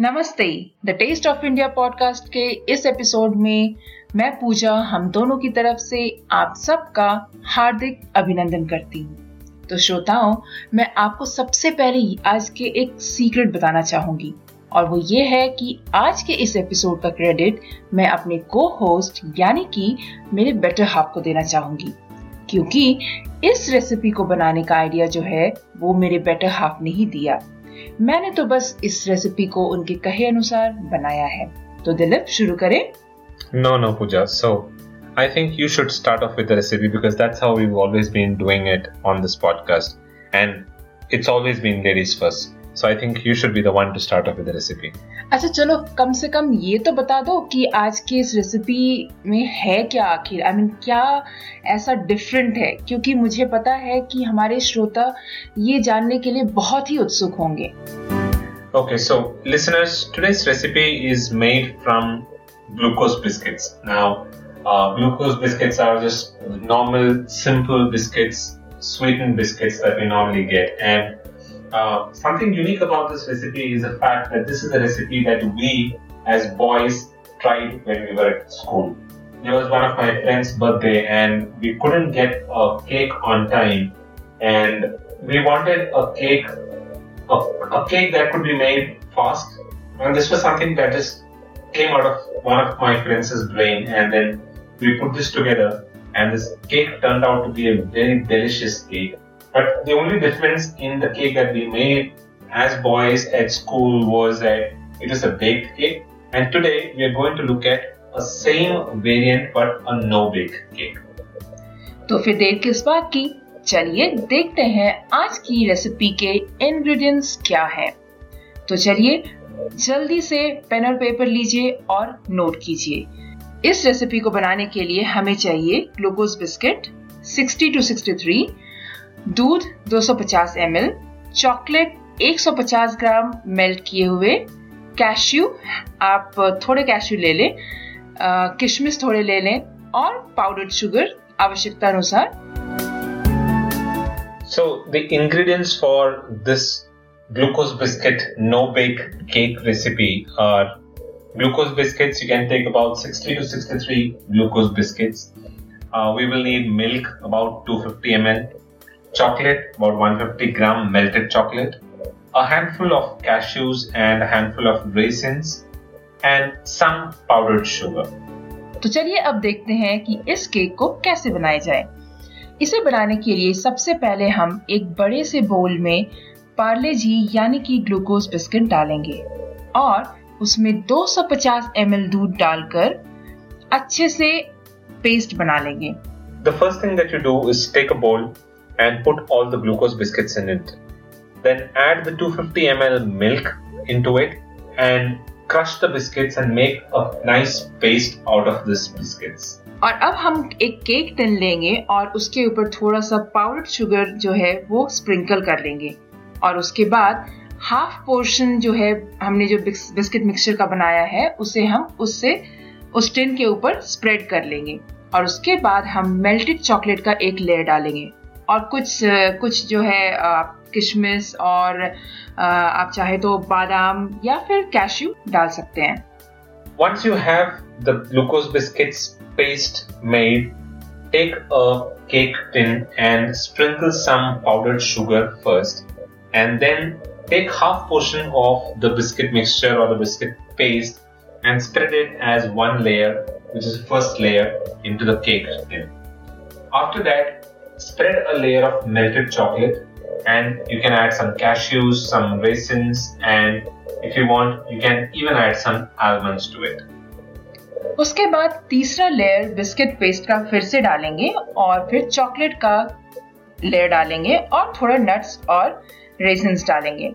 नमस्ते। The Taste of India podcast के इस एपिसोड में मैं पूजा, हम दोनों की तरफ़ से आप सबका हार्दिक अभिनंदन करती हूँ। तो श्रोताओं, मैं आपको सबसे पहले आज के एक सीक्रेट बताना चाहूँगी। और वो ये है कि आज के इस एपिसोड का क्रेडिट मैं अपने को होस्ट यानी कि मेरे बेटर हाफ़ को देना चाहूँगी। क्योंकि इस रेसिपी को बनाने का आइडिया जो है, वो मेरे बेटर हाफ़ ने ही दिया। मैंने तो बस इस रेसिपी को उनके कहे अनुसार बनाया है तो दिलीप शुरू करें no no Pooja so I think you should start off with the recipe because that's how we've always been doing it on this podcast. And it's always been ladies first. So, I think you should be the one to start off with the recipe. अच्छा चलो कम से कम ये तो बता दो कि आज की इस रेसिपी में है क्या आखिर आई I मीन mean, क्या ऐसा डिफरेंट है क्योंकि मुझे पता है कि हमारे श्रोता ये जानने के लिए बहुत ही उत्सुक होंगे Okay, so listeners, today's recipe is made from glucose biscuits. Now, uh, glucose biscuits are just normal, simple biscuits, sweetened biscuits that we normally get. And uh, something unique about this recipe is the fact that this is a recipe that we as boys tried when we were at school. It was one of my friend's birthday and we couldn't get a cake on time and we wanted a cake, a, a cake that could be made fast. And this was something that just came out of one of my friends' brain and then we put this together and this cake turned out to be a very delicious cake but the only difference in the cake that we made as boys at school was that it was a baked cake. And today we are going to look at a same variant but a no bake cake. तो फिर देर किस बात की चलिए देखते हैं आज की रेसिपी के इंग्रेडिएंट्स क्या हैं। तो चलिए जल्दी से पेन और पेपर लीजिए और नोट कीजिए इस रेसिपी को बनाने के लिए हमें चाहिए ग्लूकोज बिस्किट 60 टू 63 दूध 250 ml, चॉकलेट 150 ग्राम मेल्ट किए हुए कैश्यू आप थोड़े कैश्यू ले लें किशमिश थोड़े ले लें और पाउडर्ड शुगर आवश्यकता अनुसार so the ingredients for this glucose biscuit no bake cake recipe are glucose biscuit you can take about 60 to 63 glucose biscuit we will need milk about 250 ml chocolate, about 150 gram melted chocolate, a handful of cashews and a handful of raisins, and some powdered sugar. तो चलिए अब देखते हैं कि इस cake को कैसे बनाया जाए इसे बनाने के लिए सबसे पहले हम एक बड़े से बोल में पार्ले जी यानी कि ग्लूकोज बिस्किट डालेंगे और उसमें 250 ml दूध डालकर अच्छे से पेस्ट बना लेंगे The first thing that you do is take a bowl and put all the glucose biscuits in it. Then add the 250 ml milk into it and crush the biscuits and make a nice paste out of this biscuits. और अब हम एक cake tin लेंगे और उसके ऊपर थोड़ा सा पाउडर शुगर जो है वो स्प्रिंकल कर लेंगे और उसके बाद हाफ़ पोर्शन जो है हमने जो बिस्किट मिक्सचर का बनाया है, उसे हम उससे, उस टिन के ऊपर स्प्रेड कर लेंगे और उसके बाद हम मेल्टेड चॉकलेट का एक लेयर डालेंगे और कुछ कुछ जो है किशमिश और आप चाहे तो बादाम या फिर कैश्यू डाल सकते हैं। Once you have the glucose biscuits paste made take a cake tin and sprinkle some powdered sugar first and then take half portion of the biscuit mixture और the biscuit paste and spread it as one layer which is first layer into the cake tin after that spread a layer of melted chocolate and you can add some cashews, some raisins, and if you want, you can even add some almonds to it. उसके बाद तीसरा layer biscuit paste का फिर से डालेंगे और फिर chocolate का लेयर डालेंगे और थोड़ा नट्स और रेजिन्स डालेंगे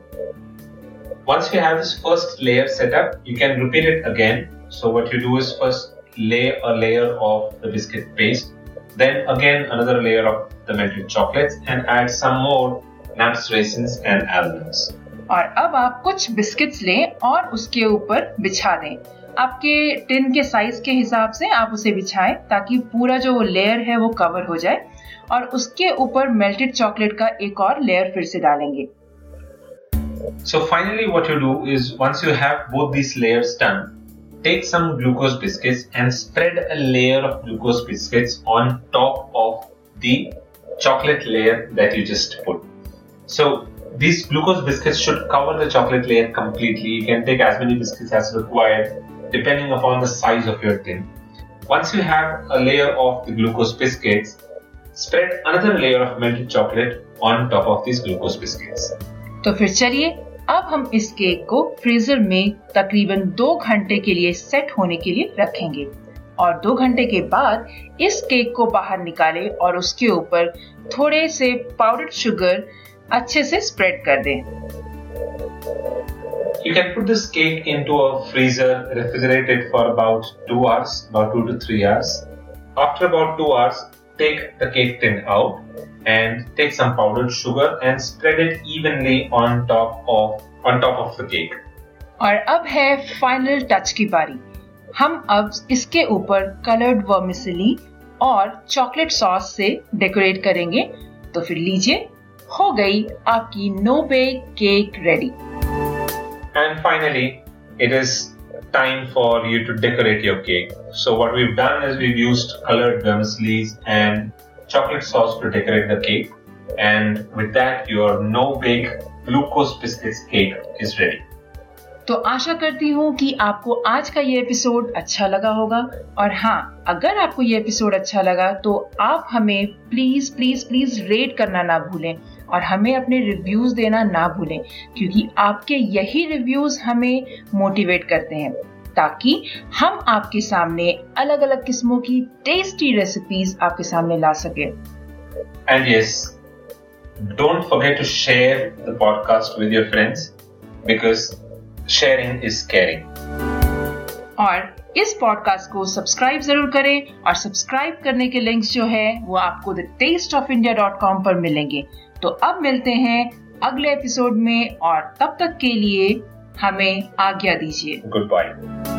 Once you have this first layer set up, you can repeat it again. So what you do is first lay a layer of the biscuit paste, then again another layer of the melted chocolates and add some more nuts raisins and almonds. और अब आप कुछ biscuits लें और उसके ऊपर बिछा दें। आपके टिन के साइज़ के हिसाब से आप उसे बिछाएँ ताकि पूरा जो लेयर है वो कवर हो जाए और उसके ऊपर मेल्टेड चॉकलेट का एक और लेयर फिर से डालेंगे। So finally what you do is once you have both this layers done take some glucose biscuits and spread a layer of glucose biscuits on top of the chocolate layer that you just put. So these glucose biscuits should cover the chocolate layer completely. You can take as many biscuits as required depending upon the size of your tin. Once you have a layer of the glucose biscuits, spread another layer of melted chocolate on top of these glucose biscuits. तो फिर चलिए अब हम इस cake को freezer में तकरीबन दो घंटे के लिए सेट होने के लिए रखेंगे और दो घंटे के बाद इस केक को बाहर निकालें और उसके ऊपर थोड़े से पाउडर्ड शुगर अच्छे से स्प्रेड कर दें You can put this cake into a freezer, refrigerate it for about 2 hours, about 2 to 3 hours. After about 2 hours, take the cake tin out and take some powdered sugar and spread it evenly on top of on top of the cake. और अब है final touch की बारी हम अब इसके ऊपर coloured vermicelli और चॉकलेट सॉस से डेकोरेट करेंगे तो फिर लीजिए हो गई आपकी no bake cake ready And finally, it is time for you to decorate your cake. So what we've done is we've used colored vermicelli and chocolate sauce to decorate the cake. And with that, your no-bake glucose biscuits cake is ready. तो आशा करती हूँ कि आपको आज का ये episode अच्छा लगा होगा और हाँ अगर आपको ये एपिसोड अच्छा लगा तो आप हमें प्लीज़ प्लीज़ प्लीज़ रेट करना ना भूलें और हमें अपने रिव्यूज़ देना ना भूलें क्योंकि आपके यही रिव्यूज़ हमें मोटिवेट करते हैं ताकि हम आपके सामने अलग अलग किस्मों की टेस्टी रेसिपीज़ आपके सामने ला सके And yes, don't forget to share the podcast with your friends because sharing is caring. और इस पॉडकास्ट को सब्सक्राइब ज़रूर करें और सब्सक्राइब करने के लिंक्स जो है वो आपको the taste of India dot com पर मिलेंगे तो अब मिलते हैं अगले एपिसोड में और तब तक के लिए हमें आज्ञा दीजिए Goodbye.